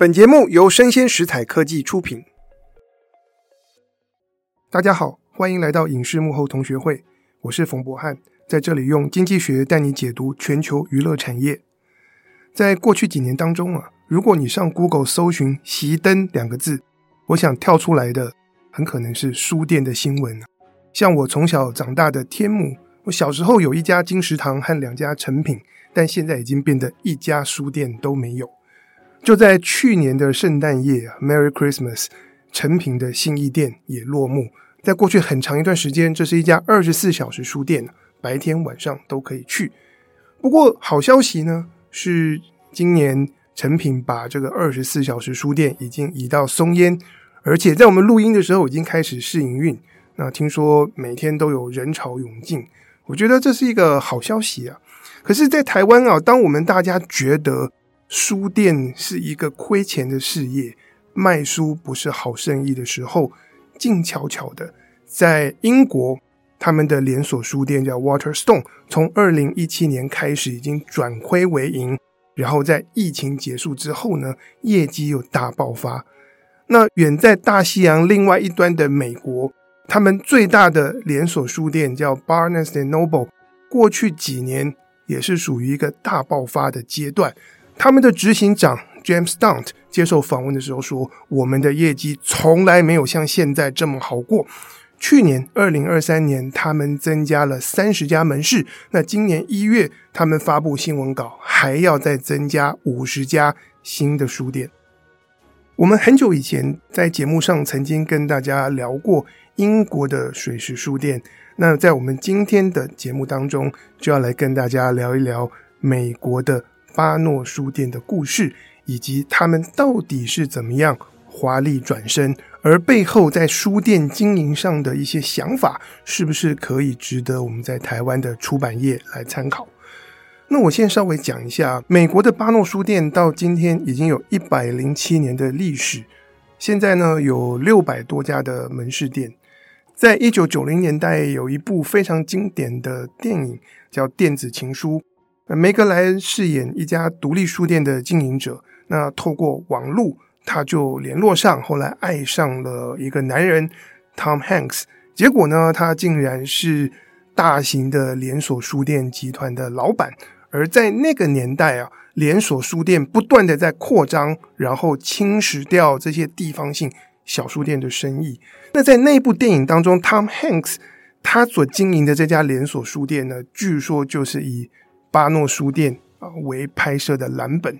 本节目由生鲜食材科技出品。大家好，欢迎来到影视幕后同学会，我是冯博翰，在这里用经济学带你解读全球娱乐产业。在过去几年当中啊，如果你上 Google 搜寻“熄灯”两个字，我想跳出来的很可能是书店的新闻。像我从小长大的天母，我小时候有一家金石堂和两家诚品，但现在已经变得一家书店都没有。就在去年的圣诞夜，Merry Christmas，诚品的信义店也落幕。在过去很长一段时间，这是一家二十四小时书店，白天晚上都可以去。不过好消息呢，是今年诚品把这个二十四小时书店已经移到松烟，而且在我们录音的时候已经开始试营运。那听说每天都有人潮涌进，我觉得这是一个好消息啊。可是，在台湾啊，当我们大家觉得书店是一个亏钱的事业，卖书不是好生意的时候，静悄悄的，在英国，他们的连锁书店叫 Waterstone，从二零一七年开始已经转亏为盈，然后在疫情结束之后呢，业绩又大爆发。那远在大西洋另外一端的美国，他们最大的连锁书店叫 Barnes and Noble，过去几年也是属于一个大爆发的阶段。他们的执行长 James Stout 接受访问的时候说：“我们的业绩从来没有像现在这么好过。去年二零二三年，他们增加了三十家门市。那今年一月，他们发布新闻稿，还要再增加五十家新的书店。我们很久以前在节目上曾经跟大家聊过英国的水石书店。那在我们今天的节目当中，就要来跟大家聊一聊美国的。”巴诺书店的故事，以及他们到底是怎么样华丽转身，而背后在书店经营上的一些想法，是不是可以值得我们在台湾的出版业来参考？那我先稍微讲一下，美国的巴诺书店到今天已经有一百零七年的历史，现在呢有六百多家的门市店。在一九九零年代，有一部非常经典的电影叫《电子情书》。梅格莱恩饰演一家独立书店的经营者，那透过网络，他就联络上，后来爱上了一个男人 Tom Hanks。结果呢，他竟然是大型的连锁书店集团的老板。而在那个年代啊，连锁书店不断的在扩张，然后侵蚀掉这些地方性小书店的生意。那在那部电影当中，Tom Hanks 他所经营的这家连锁书店呢，据说就是以巴诺书店啊为拍摄的蓝本，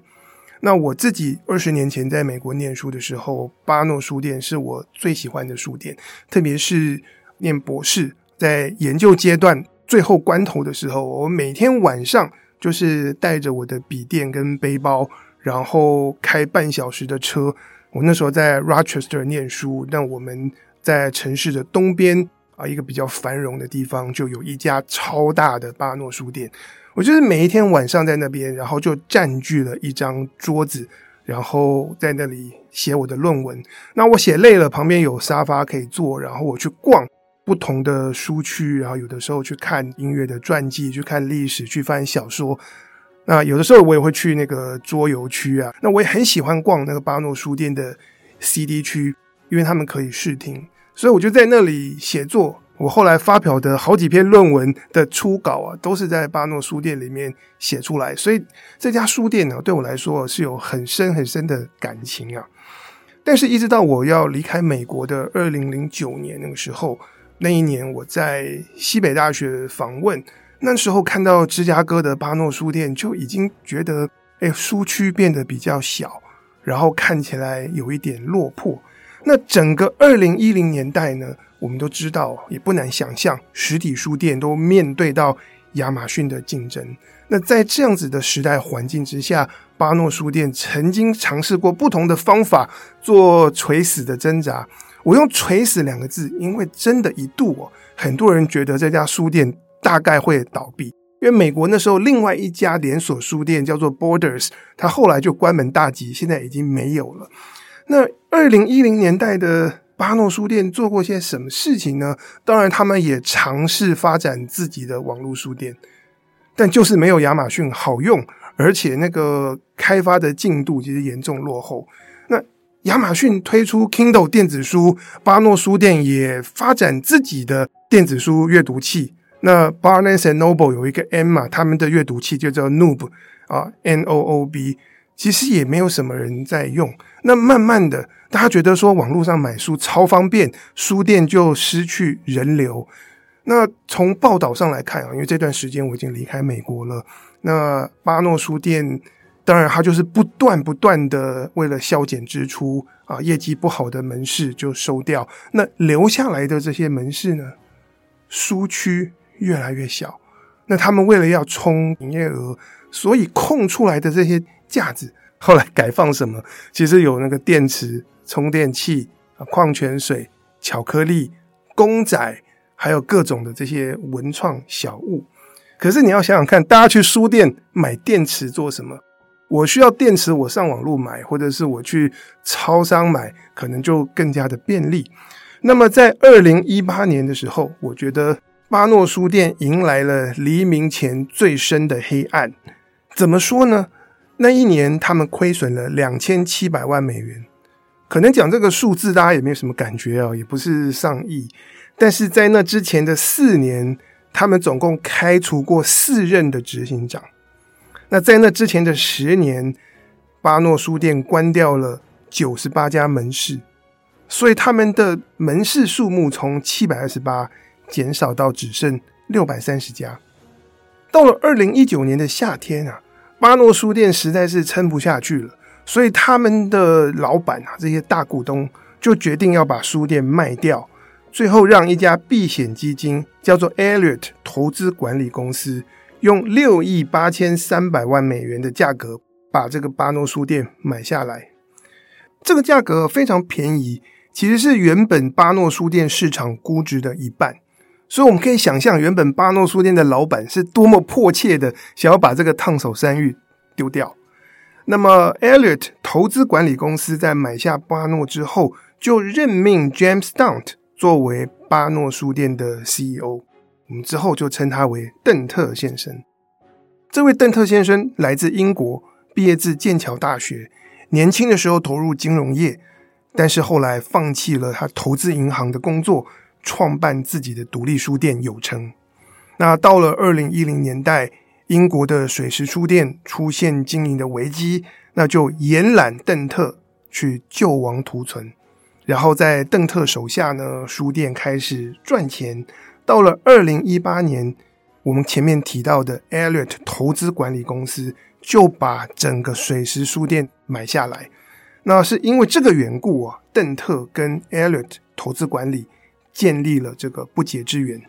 那我自己二十年前在美国念书的时候，巴诺书店是我最喜欢的书店，特别是念博士在研究阶段最后关头的时候，我每天晚上就是带着我的笔电跟背包，然后开半小时的车。我那时候在 Rochester 念书，那我们在城市的东边啊一个比较繁荣的地方，就有一家超大的巴诺书店。我就是每一天晚上在那边，然后就占据了一张桌子，然后在那里写我的论文。那我写累了，旁边有沙发可以坐，然后我去逛不同的书区，然后有的时候去看音乐的传记，去看历史，去翻小说。那有的时候我也会去那个桌游区啊。那我也很喜欢逛那个巴诺书店的 CD 区，因为他们可以试听，所以我就在那里写作。我后来发表的好几篇论文的初稿啊，都是在巴诺书店里面写出来，所以这家书店呢，对我来说是有很深很深的感情啊。但是，一直到我要离开美国的二零零九年那个时候，那一年我在西北大学访问，那时候看到芝加哥的巴诺书店，就已经觉得，哎，书区变得比较小，然后看起来有一点落魄。那整个二零一零年代呢，我们都知道，也不难想象，实体书店都面对到亚马逊的竞争。那在这样子的时代环境之下，巴诺书店曾经尝试过不同的方法做垂死的挣扎。我用“垂死”两个字，因为真的一度哦，很多人觉得这家书店大概会倒闭，因为美国那时候另外一家连锁书店叫做 Borders，它后来就关门大吉，现在已经没有了。那二零一零年代的巴诺书店做过些什么事情呢？当然，他们也尝试发展自己的网络书店，但就是没有亚马逊好用，而且那个开发的进度其实严重落后。那亚马逊推出 Kindle 电子书，巴诺书店也发展自己的电子书阅读器。那 Barnes and Noble 有一个 M 嘛，他们的阅读器就叫 Noob 啊，N O O B，其实也没有什么人在用。那慢慢的，大家觉得说网络上买书超方便，书店就失去人流。那从报道上来看啊，因为这段时间我已经离开美国了。那巴诺书店，当然它就是不断不断的为了削减支出啊，业绩不好的门市就收掉。那留下来的这些门市呢，书区越来越小。那他们为了要冲营业额，所以空出来的这些架子，后来改放什么？其实有那个电池、充电器、矿泉水、巧克力、公仔。还有各种的这些文创小物，可是你要想想看，大家去书店买电池做什么？我需要电池，我上网路买，或者是我去超商买，可能就更加的便利。那么在二零一八年的时候，我觉得巴诺书店迎来了黎明前最深的黑暗。怎么说呢？那一年他们亏损了两千七百万美元，可能讲这个数字大家也没有什么感觉啊，也不是上亿。但是在那之前的四年，他们总共开除过四任的执行长。那在那之前的十年，巴诺书店关掉了九十八家门市，所以他们的门市数目从七百二十八减少到只剩六百三十家。到了二零一九年的夏天啊，巴诺书店实在是撑不下去了，所以他们的老板啊，这些大股东就决定要把书店卖掉。最后，让一家避险基金叫做 Elliott 投资管理公司，用六亿八千三百万美元的价格把这个巴诺书店买下来。这个价格非常便宜，其实是原本巴诺书店市场估值的一半。所以我们可以想象，原本巴诺书店的老板是多么迫切的想要把这个烫手山芋丢掉。那么，Elliot 投资管理公司在买下巴诺之后，就任命 James Stout。作为巴诺书店的 CEO，我们之后就称他为邓特先生。这位邓特先生来自英国，毕业自剑桥大学，年轻的时候投入金融业，但是后来放弃了他投资银行的工作，创办自己的独立书店有成。那到了二零一零年代，英国的水石书店出现经营的危机，那就延揽邓特去救亡图存。然后在邓特手下呢，书店开始赚钱。到了二零一八年，我们前面提到的 Elliot 投资管理公司就把整个水石书店买下来。那是因为这个缘故啊，邓特跟 Elliot 投资管理建立了这个不解之缘。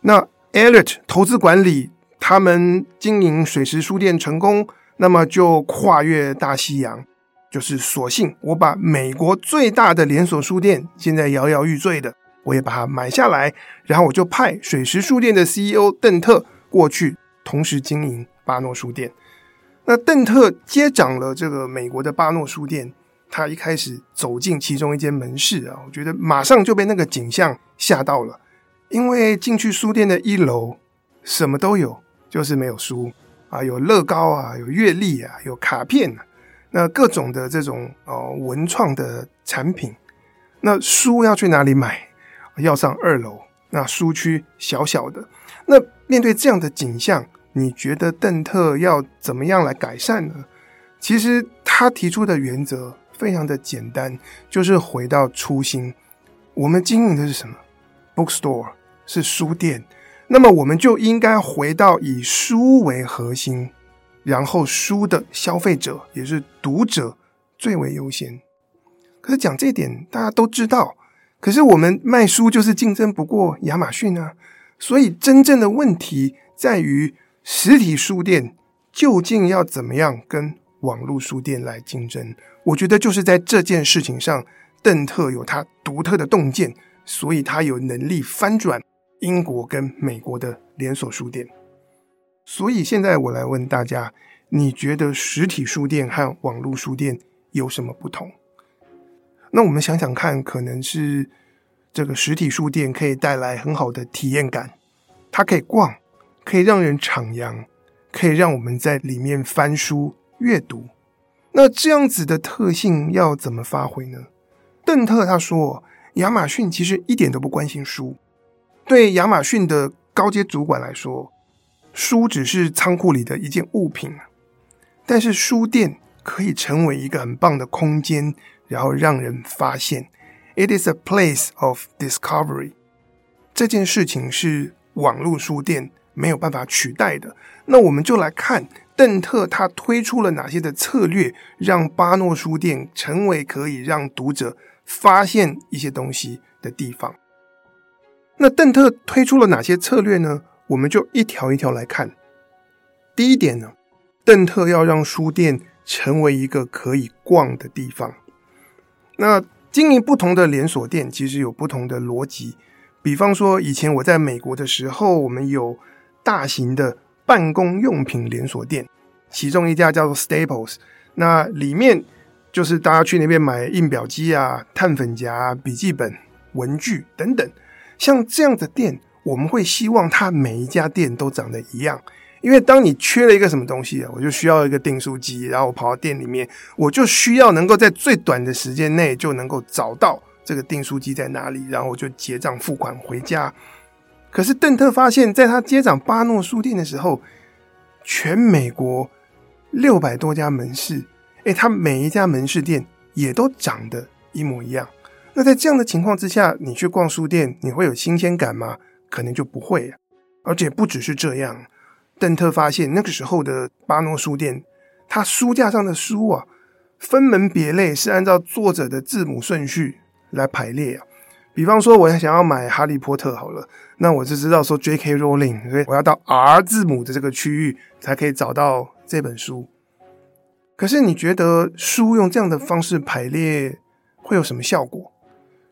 那 Elliot 投资管理他们经营水石书店成功，那么就跨越大西洋。就是索性我把美国最大的连锁书店现在摇摇欲坠的，我也把它买下来，然后我就派水石书店的 CEO 邓特过去同时经营巴诺书店。那邓特接掌了这个美国的巴诺书店，他一开始走进其中一间门市啊，我觉得马上就被那个景象吓到了，因为进去书店的一楼什么都有，就是没有书啊，有乐高啊，有月历啊，有卡片啊。那各种的这种呃文创的产品，那书要去哪里买？要上二楼，那书区小小的。那面对这样的景象，你觉得邓特要怎么样来改善呢？其实他提出的原则非常的简单，就是回到初心。我们经营的是什么？Bookstore 是书店，那么我们就应该回到以书为核心。然后书的消费者也是读者最为优先。可是讲这点大家都知道，可是我们卖书就是竞争不过亚马逊啊。所以真正的问题在于实体书店究竟要怎么样跟网络书店来竞争？我觉得就是在这件事情上，邓特有他独特的洞见，所以他有能力翻转英国跟美国的连锁书店。所以现在我来问大家，你觉得实体书店和网络书店有什么不同？那我们想想看，可能是这个实体书店可以带来很好的体验感，它可以逛，可以让人徜徉，可以让我们在里面翻书阅读。那这样子的特性要怎么发挥呢？邓特他说，亚马逊其实一点都不关心书。对亚马逊的高阶主管来说，书只是仓库里的一件物品。但是书店可以成为一个很棒的空间，然后让人发现。It is a place of discovery。这件事情是网络书店没有办法取代的。那我们就来看。邓特他推出了哪些的策略，让巴诺书店成为可以让读者发现一些东西的地方？那邓特推出了哪些策略呢？我们就一条一条来看。第一点呢，邓特要让书店成为一个可以逛的地方。那经营不同的连锁店其实有不同的逻辑。比方说，以前我在美国的时候，我们有大型的。办公用品连锁店，其中一家叫做 Staples，那里面就是大家去那边买印表机啊、碳粉夹、笔记本、文具等等。像这样的店，我们会希望它每一家店都长得一样，因为当你缺了一个什么东西，我就需要一个订书机，然后我跑到店里面，我就需要能够在最短的时间内就能够找到这个订书机在哪里，然后我就结账付款回家。可是邓特发现，在他接掌巴诺书店的时候，全美国六百多家门市，诶，他每一家门市店也都长得一模一样。那在这样的情况之下，你去逛书店，你会有新鲜感吗？可能就不会啊。而且不只是这样，邓特发现那个时候的巴诺书店，他书架上的书啊，分门别类，是按照作者的字母顺序来排列啊。比方说，我想要买《哈利波特》好了，那我就知道说 J.K. Rowling，所以我要到 R 字母的这个区域才可以找到这本书。可是你觉得书用这样的方式排列会有什么效果？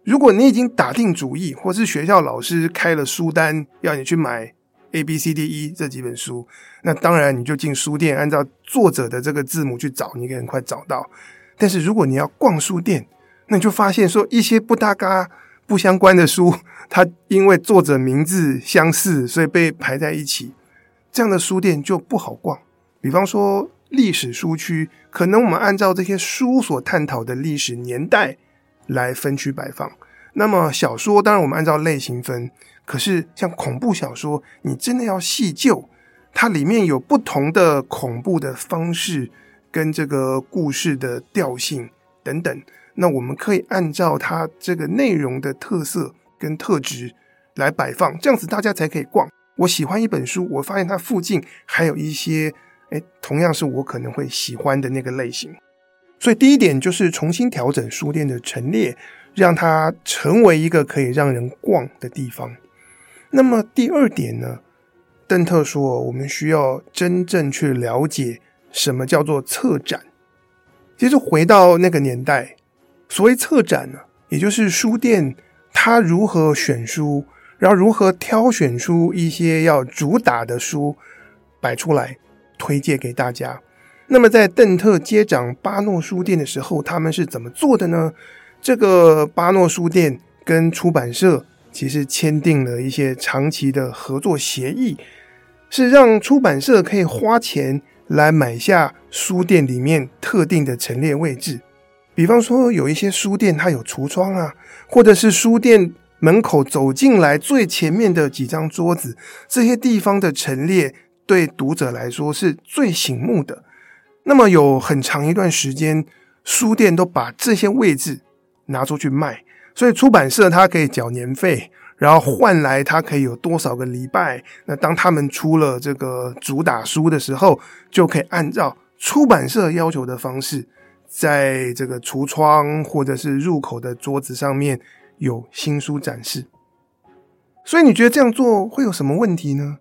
如果你已经打定主意，或是学校老师开了书单要你去买 A、B、C、D、E 这几本书，那当然你就进书店，按照作者的这个字母去找，你可以很快找到。但是如果你要逛书店，那你就发现说一些不搭嘎。不相关的书，它因为作者名字相似，所以被排在一起。这样的书店就不好逛。比方说历史书区，可能我们按照这些书所探讨的历史年代来分区摆放。那么小说，当然我们按照类型分。可是像恐怖小说，你真的要细究，它里面有不同的恐怖的方式，跟这个故事的调性等等。那我们可以按照它这个内容的特色跟特质来摆放，这样子大家才可以逛。我喜欢一本书，我发现它附近还有一些，诶，同样是我可能会喜欢的那个类型。所以第一点就是重新调整书店的陈列，让它成为一个可以让人逛的地方。那么第二点呢，邓特说，我们需要真正去了解什么叫做策展。其实回到那个年代。所谓策展呢，也就是书店它如何选书，然后如何挑选出一些要主打的书摆出来推荐给大家。那么在邓特接掌巴诺书店的时候，他们是怎么做的呢？这个巴诺书店跟出版社其实签订了一些长期的合作协议，是让出版社可以花钱来买下书店里面特定的陈列位置。比方说，有一些书店它有橱窗啊，或者是书店门口走进来最前面的几张桌子，这些地方的陈列对读者来说是最醒目的。那么有很长一段时间，书店都把这些位置拿出去卖，所以出版社它可以缴年费，然后换来它可以有多少个礼拜。那当他们出了这个主打书的时候，就可以按照出版社要求的方式。在这个橱窗或者是入口的桌子上面有新书展示，所以你觉得这样做会有什么问题呢？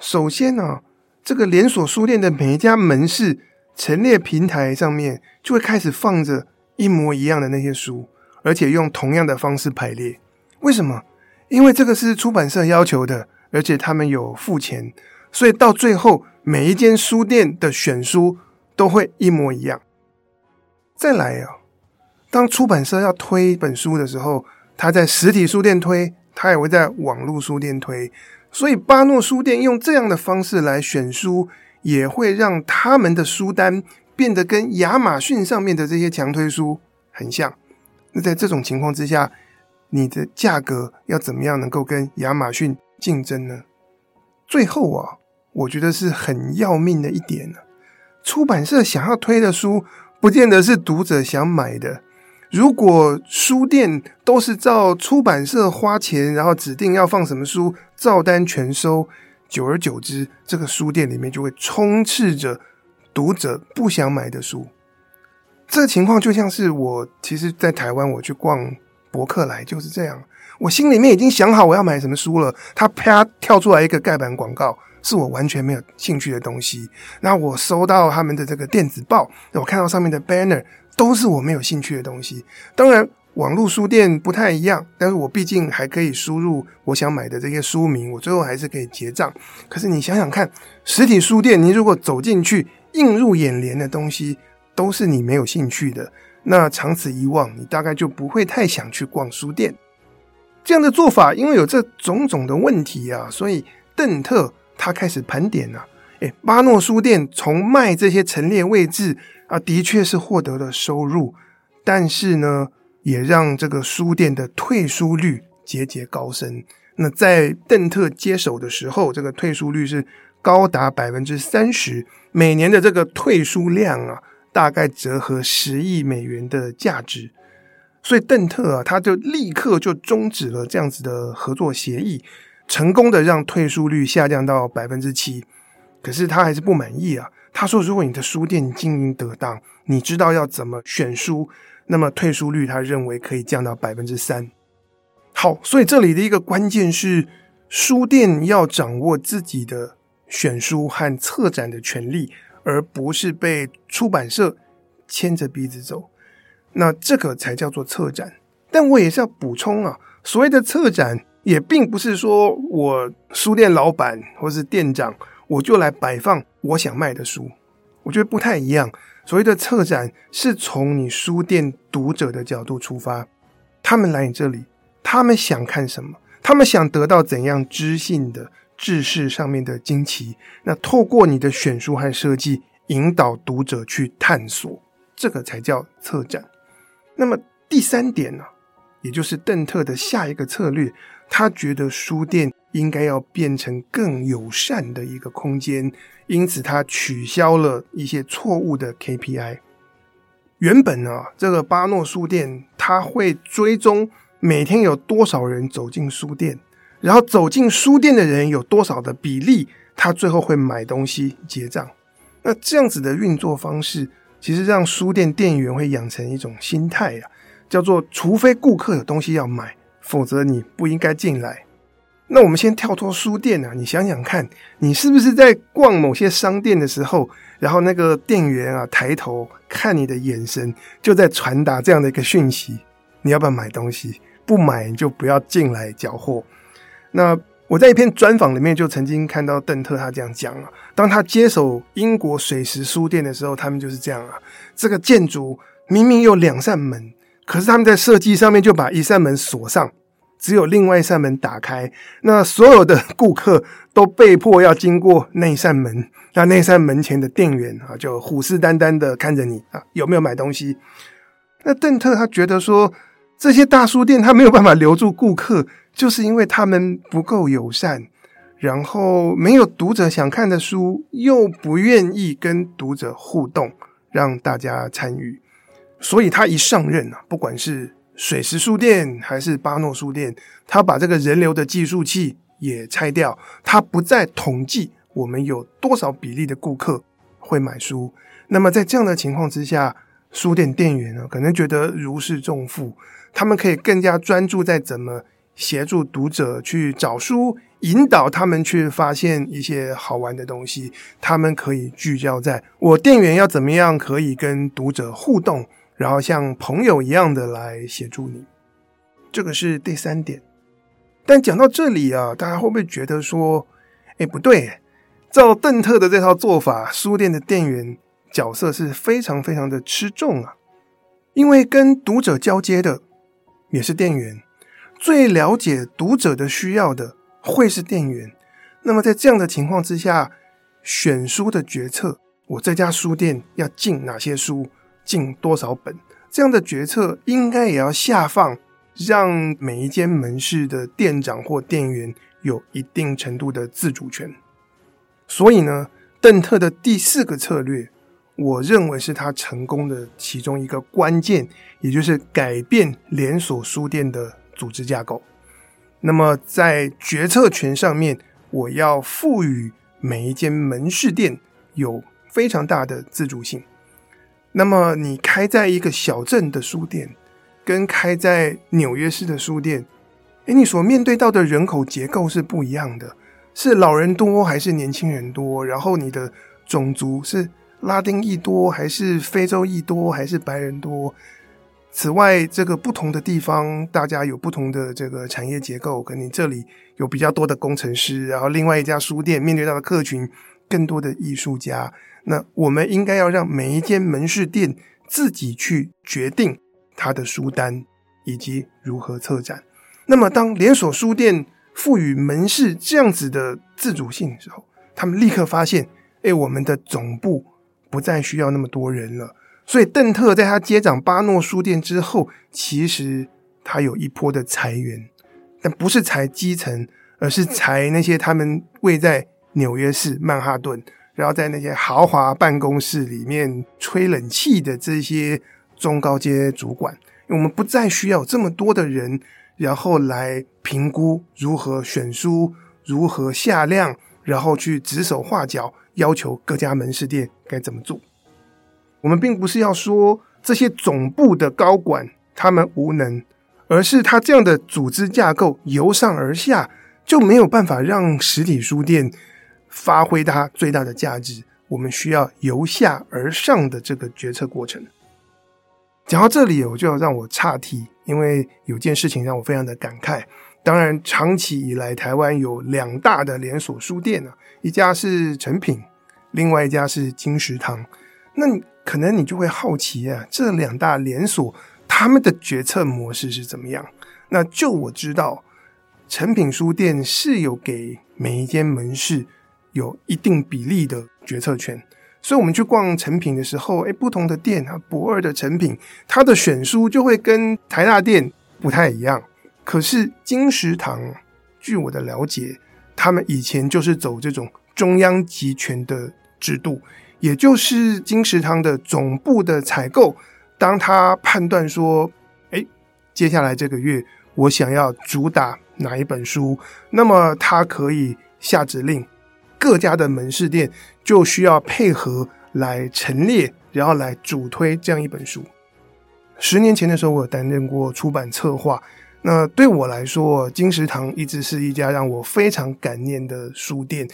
首先呢、这个连锁书店的每一家门市陈列平台上面就会开始放着一模一样的那些书，而且用同样的方式排列。为什么？因为这个是出版社要求的，而且他们有付钱，所以到最后每一间书店的选书都会一模一样。再来啊，当出版社要推一本书的时候，他在实体书店推，他也会在网络书店推。所以巴诺书店用这样的方式来选书，也会让他们的书单变得跟亚马逊上面的这些强推书很像。那在这种情况之下，你的价格要怎么样能够跟亚马逊竞争呢？最后啊，我觉得是很要命的一点呢。出版社想要推的书，不见得是读者想买的。如果书店都是照出版社花钱，然后指定要放什么书，照单全收，久而久之，这个书店里面就会充斥着读者不想买的书。这情况就像是我，其实，在台湾我去逛博客来就是这样，我心里面已经想好我要买什么书了，他啪跳出来一个盖板广告，是我完全没有兴趣的东西。那我收到他们的这个电子报，我看到上面的 banner。都是我没有兴趣的东西。当然，网络书店不太一样，但是我毕竟还可以输入我想买的这些书名，我最后还是可以结账。可是你想想看，实体书店，你如果走进去，映入眼帘的东西都是你没有兴趣的，那长此以往，你大概就不会太想去逛书店。这样的做法，因为有这种种的问题啊，所以邓特他开始盘点啊，诶，巴诺书店从卖这些陈列位置。啊，的确是获得了收入，但是呢，也让这个书店的退书率节节高升。那在邓特接手的时候，这个退书率是高达百分之三十，每年的这个退书量啊，大概折合十亿美元的价值。所以邓特啊，他就立刻就终止了这样子的合作协议，成功的让退书率下降到百分之七。可是他还是不满意啊。他说：“如果你的书店经营得当，你知道要怎么选书，那么退书率他认为可以降到百分之三。好，所以这里的一个关键是，书店要掌握自己的选书和策展的权利，而不是被出版社牵着鼻子走。那这个才叫做策展。但我也是要补充啊，所谓的策展，也并不是说我书店老板或是店长。”我就来摆放我想卖的书，我觉得不太一样。所谓的策展是从你书店读者的角度出发，他们来你这里，他们想看什么？他们想得到怎样知性的知识上面的惊奇？那透过你的选书和设计，引导读者去探索，这个才叫策展。那么第三点呢，也就是邓特的下一个策略，他觉得书店。应该要变成更友善的一个空间，因此他取消了一些错误的 KPI。原本呢，这个巴诺书店他会追踪每天有多少人走进书店，然后走进书店的人有多少的比例，他最后会买东西结账。那这样子的运作方式，其实让书店店员会养成一种心态啊，叫做除非顾客有东西要买，否则你不应该进来。那我们先跳脱书店啊，你想想看，你是不是在逛某些商店的时候，然后那个店员啊抬头看你的眼神，就在传达这样的一个讯息：你要不要买东西？不买你就不要进来缴货。那我在一篇专访里面就曾经看到邓特他这样讲啊，当他接手英国水石书店的时候，他们就是这样啊，这个建筑明明有两扇门，可是他们在设计上面就把一扇门锁上。只有另外一扇门打开，那所有的顾客都被迫要经过那一扇门。那那扇门前的店员啊，就虎视眈眈的看着你啊，有没有买东西？那邓特他觉得说，这些大书店他没有办法留住顾客，就是因为他们不够友善，然后没有读者想看的书，又不愿意跟读者互动，让大家参与。所以他一上任啊，不管是水石书店还是巴诺书店，他把这个人流的计数器也拆掉，他不再统计我们有多少比例的顾客会买书。那么在这样的情况之下，书店店员呢，可能觉得如释重负，他们可以更加专注在怎么协助读者去找书，引导他们去发现一些好玩的东西。他们可以聚焦在我店员要怎么样可以跟读者互动。然后像朋友一样的来协助你，这个是第三点。但讲到这里啊，大家会不会觉得说，哎，不对，照邓特的这套做法，书店的店员角色是非常非常的吃重啊，因为跟读者交接的也是店员，最了解读者的需要的会是店员，那么在这样的情况之下，选书的决策，我这家书店要进哪些书，进多少本，这样的决策应该也要下放，让每一间门市的店长或店员有一定程度的自主权。所以呢，邓特的第四个策略，我认为是他成功的其中一个关键，也就是改变连锁书店的组织架构。那么在决策权上面，我要赋予每一间门市店有非常大的自主性。那么你开在一个小镇的书店，跟开在纽约市的书店，诶，你所面对到的人口结构是不一样的，是老人多还是年轻人多？然后你的种族是拉丁裔多还是非洲裔多还是白人多？此外，这个不同的地方，大家有不同的这个产业结构。可能你这里有比较多的工程师，然后另外一家书店面对到的客群更多的艺术家。那我们应该要让每一间门市店自己去决定他的书单以及如何策展。那么，当连锁书店赋予门市这样子的自主性的时候，他们立刻发现，哎，我们的总部不再需要那么多人了。所以，邓特在他接掌巴诺书店之后，其实他有一波的裁员，但不是裁基层，而是裁那些他们位在纽约市曼哈顿，然后在那些豪华办公室里面吹冷气的这些中高阶主管。我们不再需要这么多的人，然后来评估如何选书、如何下量，然后去指手画脚，要求各家门市店该怎么做。我们并不是要说这些总部的高管他们无能，而是他这样的组织架构由上而下就没有办法让实体书店发挥它最大的价值。我们需要由下而上的这个决策过程。讲到这里，我就要让我岔题，因为有件事情让我非常的感慨。当然，长期以来，台湾有两大的连锁书店啊，一家是诚品，另外一家是金石堂。那可能你就会好奇啊，这两大连锁他们的决策模式是怎么样？那就我知道，诚品书店是有给每一间门市有一定比例的决策权，所以我们去逛成品的时候，诶，不同的店啊，博二的成品，它的选书就会跟台大店不太一样。可是金石堂，据我的了解，他们以前就是走这种中央集权的制度。也就是金石堂的总部的采购，当他判断说，诶，接下来这个月我想要主打哪一本书，那么他可以下指令，各家的门市店就需要配合来陈列，然后来主推这样一本书。十年前的时候，我有担任过出版策划，那对我来说，金石堂一直是一家让我非常感念的书店，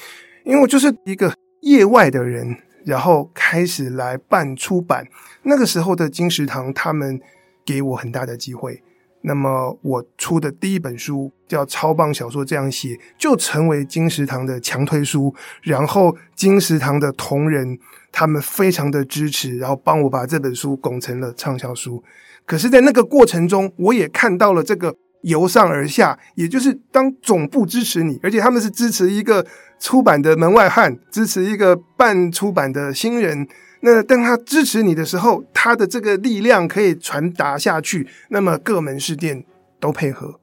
因为我就是一个业外的人。然后开始来办出版，那个时候的金石堂他们给我很大的机会。那么我出的第一本书叫《超棒小说这样写》，就成为金石堂的强推书。然后金石堂的同仁他们非常的支持，然后帮我把这本书拱成了畅销书。可是，在那个过程中，我也看到了这个。由上而下，也就是当总部支持你，而且他们是支持一个出版的门外汉，支持一个半出版的新人。那当他支持你的时候，他的这个力量可以传达下去。那么各门市店都配合，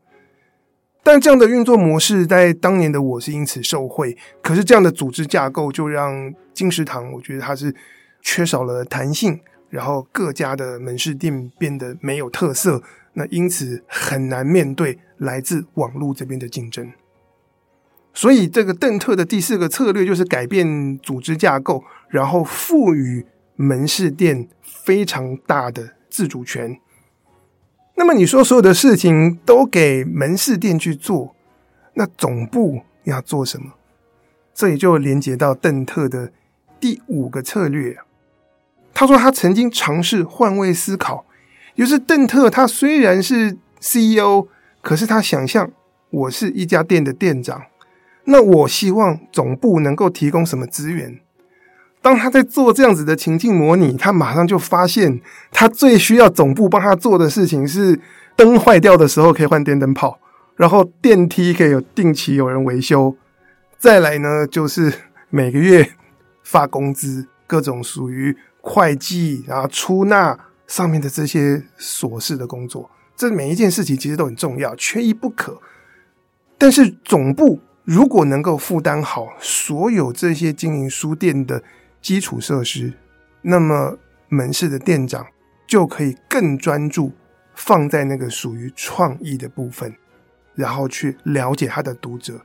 但这样的运作模式在当年的我是因此受惠。可是这样的组织架构就让金石堂，我觉得它是缺少了弹性，然后各家的门市店变得没有特色。那因此很难面对来自网络这边的竞争，所以这个邓特的第四个策略就是改变组织架构，然后赋予门市店非常大的自主权。那么你说所有的事情都给门市店去做，那总部要做什么？这也就连接到邓特的第五个策略。他说他曾经尝试换位思考。就是邓特，他虽然是 CEO，可是他想象我是一家店的店长，那我希望总部能够提供什么资源？当他在做这样子的情境模拟，他马上就发现，他最需要总部帮他做的事情是灯坏掉的时候可以换电灯泡，然后电梯可以有定期有人维修，再来呢，就是每个月发工资，各种属于会计然后出纳上面的这些琐事的工作，这每一件事情其实都很重要，缺一不可。但是总部如果能够负担好所有这些经营书店的基础设施，那么门市的店长就可以更专注放在那个属于创意的部分，然后去了解他的读者，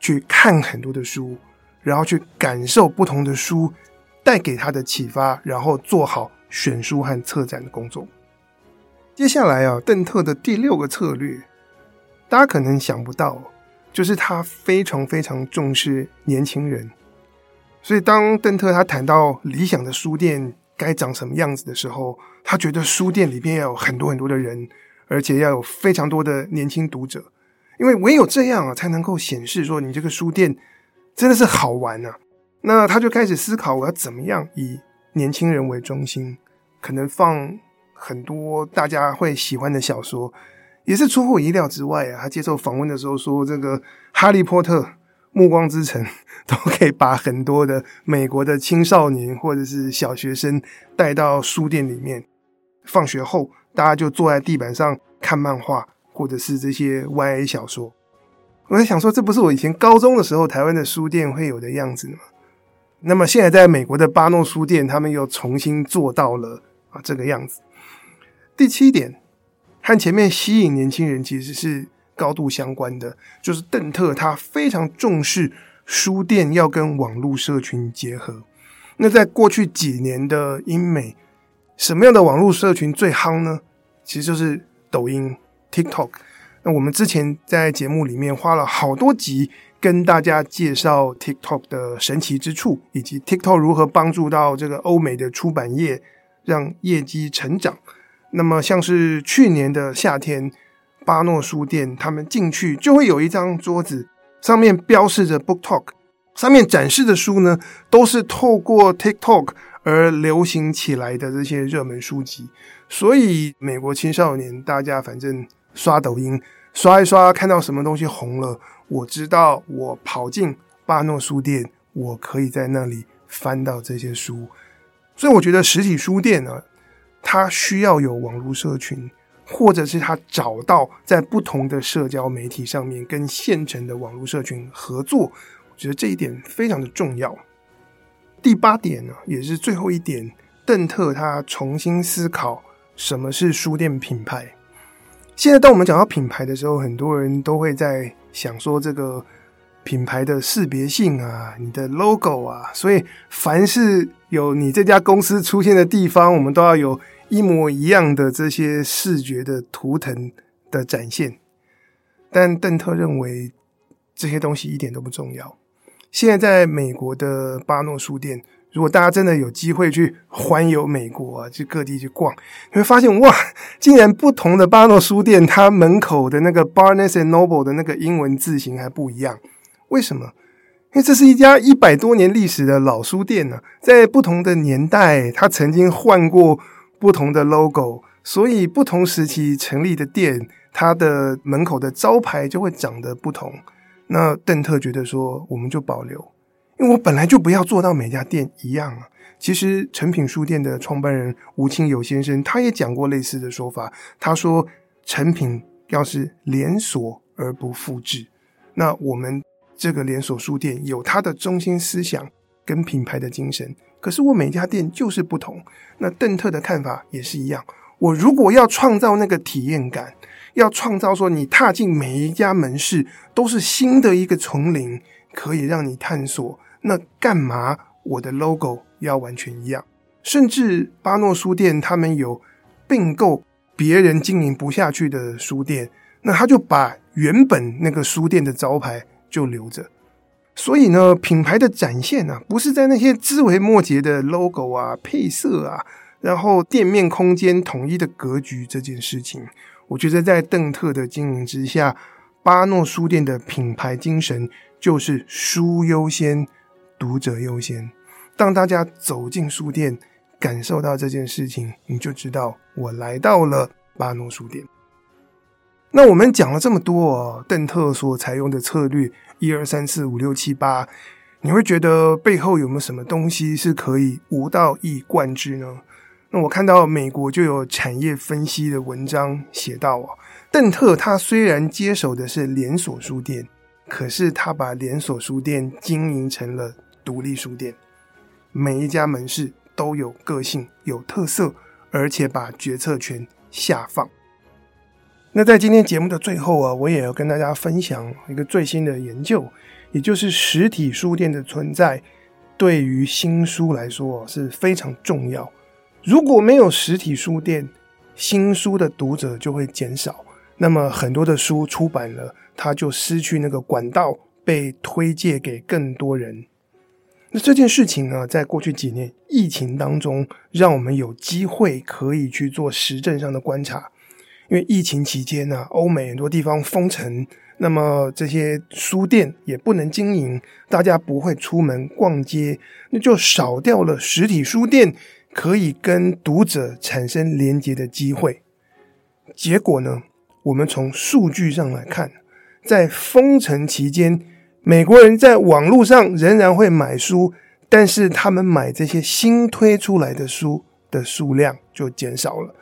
去看很多的书，然后去感受不同的书带给他的启发，然后做好选书和策展的工作。接下来啊，邓特的第六个策略。大家可能想不到，就是他非常非常重视年轻人，所以当邓特他谈到理想的书店该长什么样子的时候，他觉得书店里边要有很多很多的人，而且要有非常多的年轻读者，因为唯有这样啊，才能够显示说你这个书店真的是好玩啊。那他就开始思考，我要怎么样以年轻人为中心，可能放很多大家会喜欢的小说。也是出乎意料之外啊！他接受访问的时候说：“这个《哈利波特》《暮光之城》都可以把很多的美国的青少年或者是小学生带到书店里面，放学后大家就坐在地板上看漫画，或者是这些 YA 小说。”我在想说，这不是我以前高中的时候台湾的书店会有的样子吗？那么现在在美国的巴诺书店，他们又重新做到了啊这个样子。第七点。和前面吸引年轻人其实是高度相关的，就是邓特他非常重视书店要跟网络社群结合。那在过去几年的英美，什么样的网络社群最夯呢？其实就是抖音 TikTok。那我们之前在节目里面花了好多集跟大家介绍 TikTok 的神奇之处，以及 TikTok 如何帮助到这个欧美的出版业让业绩成长。那么，像是去年的夏天，巴诺书店他们进去就会有一张桌子，上面标示着 Book Talk，上面展示的书呢，都是透过 TikTok 而流行起来的这些热门书籍。所以，美国青少年大家反正刷抖音刷一刷，看到什么东西红了，我知道我跑进巴诺书店，我可以在那里翻到这些书。所以，我觉得实体书店呢。它需要有网络社群，或者是他找到在不同的社交媒体上面跟现成的网络社群合作，我觉得这一点非常的重要。第八点呢，也是最后一点，邓特他重新思考什么是书店品牌。现在当我们讲到品牌的时候，很多人都会在想说这个品牌的识别性啊，你的 logo 啊，所以凡是有你这家公司出现的地方，我们都要有。一模一样的这些视觉的图腾的展现，但邓特认为这些东西一点都不重要。现在在美国的巴诺书店，如果大家真的有机会去环游美国啊，去各地去逛，你会发现哇，竟然不同的巴诺书店，它门口的那个 Barnes and Noble 的那个英文字型还不一样。为什么？因为这是一家一百多年历史的老书店呢，在不同的年代，它曾经换过。不同的 logo，所以不同时期成立的店，它的门口的招牌就会长得不同。那邓特觉得说，我们就保留，因为我本来就不要做到每家店一样啊。其实诚品书店的创办人吴清友先生，他也讲过类似的说法。他说，诚品要是连锁而不复制，那我们这个连锁书店有它的中心思想跟品牌的精神。可是我每家店就是不同，那邓特的看法也是一样。我如果要创造那个体验感，要创造说你踏进每一家门市都是新的一个丛林，可以让你探索。那干嘛我的 logo 要完全一样？甚至巴诺书店他们有并购别人经营不下去的书店，那他就把原本那个书店的招牌就留着。所以呢，品牌的展现啊，不是在那些枝微末节的 logo 啊、配色啊，然后店面空间统一的格局这件事情。我觉得在邓特的经营之下，巴诺书店的品牌精神就是书优先、读者优先。当大家走进书店，感受到这件事情，你就知道我来到了巴诺书店。那我们讲了这么多哦，邓特所采用的策略一二三四五六七八，你会觉得背后有没有什么东西是可以无道一贯之呢？那我看到美国就有产业分析的文章写到啊，邓特他虽然接手的是连锁书店，可是他把连锁书店经营成了独立书店，每一家门市都有个性、有特色，而且把决策权下放。那在今天节目的最后啊，我也要跟大家分享一个最新的研究，也就是实体书店的存在对于新书来说是非常重要。如果没有实体书店，新书的读者就会减少，那么很多的书出版了，它就失去那个管道，被推介给更多人。那这件事情呢，在过去几年疫情当中，让我们有机会可以去做实证上的观察。因为疫情期间呢，欧美很多地方封城，那么这些书店也不能经营，大家不会出门逛街，那就少掉了实体书店可以跟读者产生连接的机会。结果呢，我们从数据上来看，在封城期间，美国人在网络上仍然会买书，但是他们买这些新推出来的书的数量就减少了。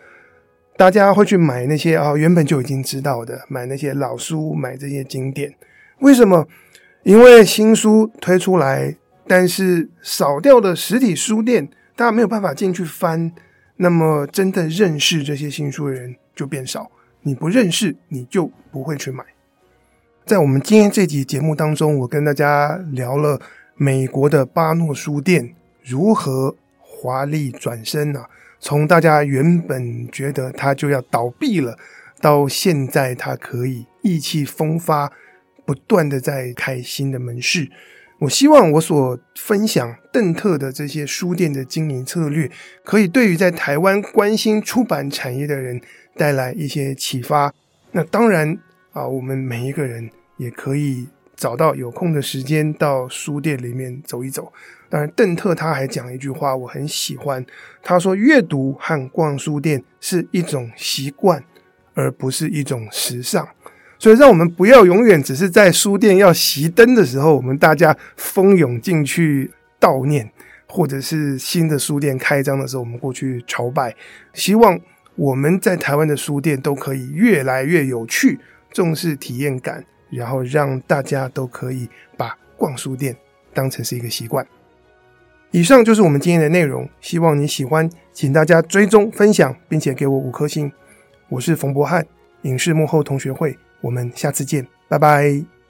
大家会去买那些啊、原本就已经知道的，买那些老书，买这些经典。为什么？因为新书推出来，但是少掉了实体书店，大家没有办法进去翻。那么，真的认识这些新书的人就变少。你不认识，你就不会去买。在我们今天这集节目当中，我跟大家聊了美国的巴诺书店如何华丽转身、啊？从大家原本觉得它就要倒闭了，到现在它可以意气风发，不断的在开新的门市。我希望我所分享邓特的这些书店的经营策略，可以对于在台湾关心出版产业的人带来一些启发。那当然啊，我们每一个人也可以找到有空的时间到书店里面走一走。当然，邓特他还讲一句话，我很喜欢。他说：“阅读和逛书店是一种习惯，而不是一种时尚。”所以，让我们不要永远只是在书店要熄灯的时候，我们大家蜂拥进去悼念，或者是新的书店开张的时候，我们过去朝拜。希望我们在台湾的书店都可以越来越有趣，重视体验感，然后让大家都可以把逛书店当成是一个习惯。以上就是我们今天的内容，希望你喜欢，请大家追踪、分享，并且给我五颗星。我是冯博翰，影视幕后同学会，我们下次见，拜拜。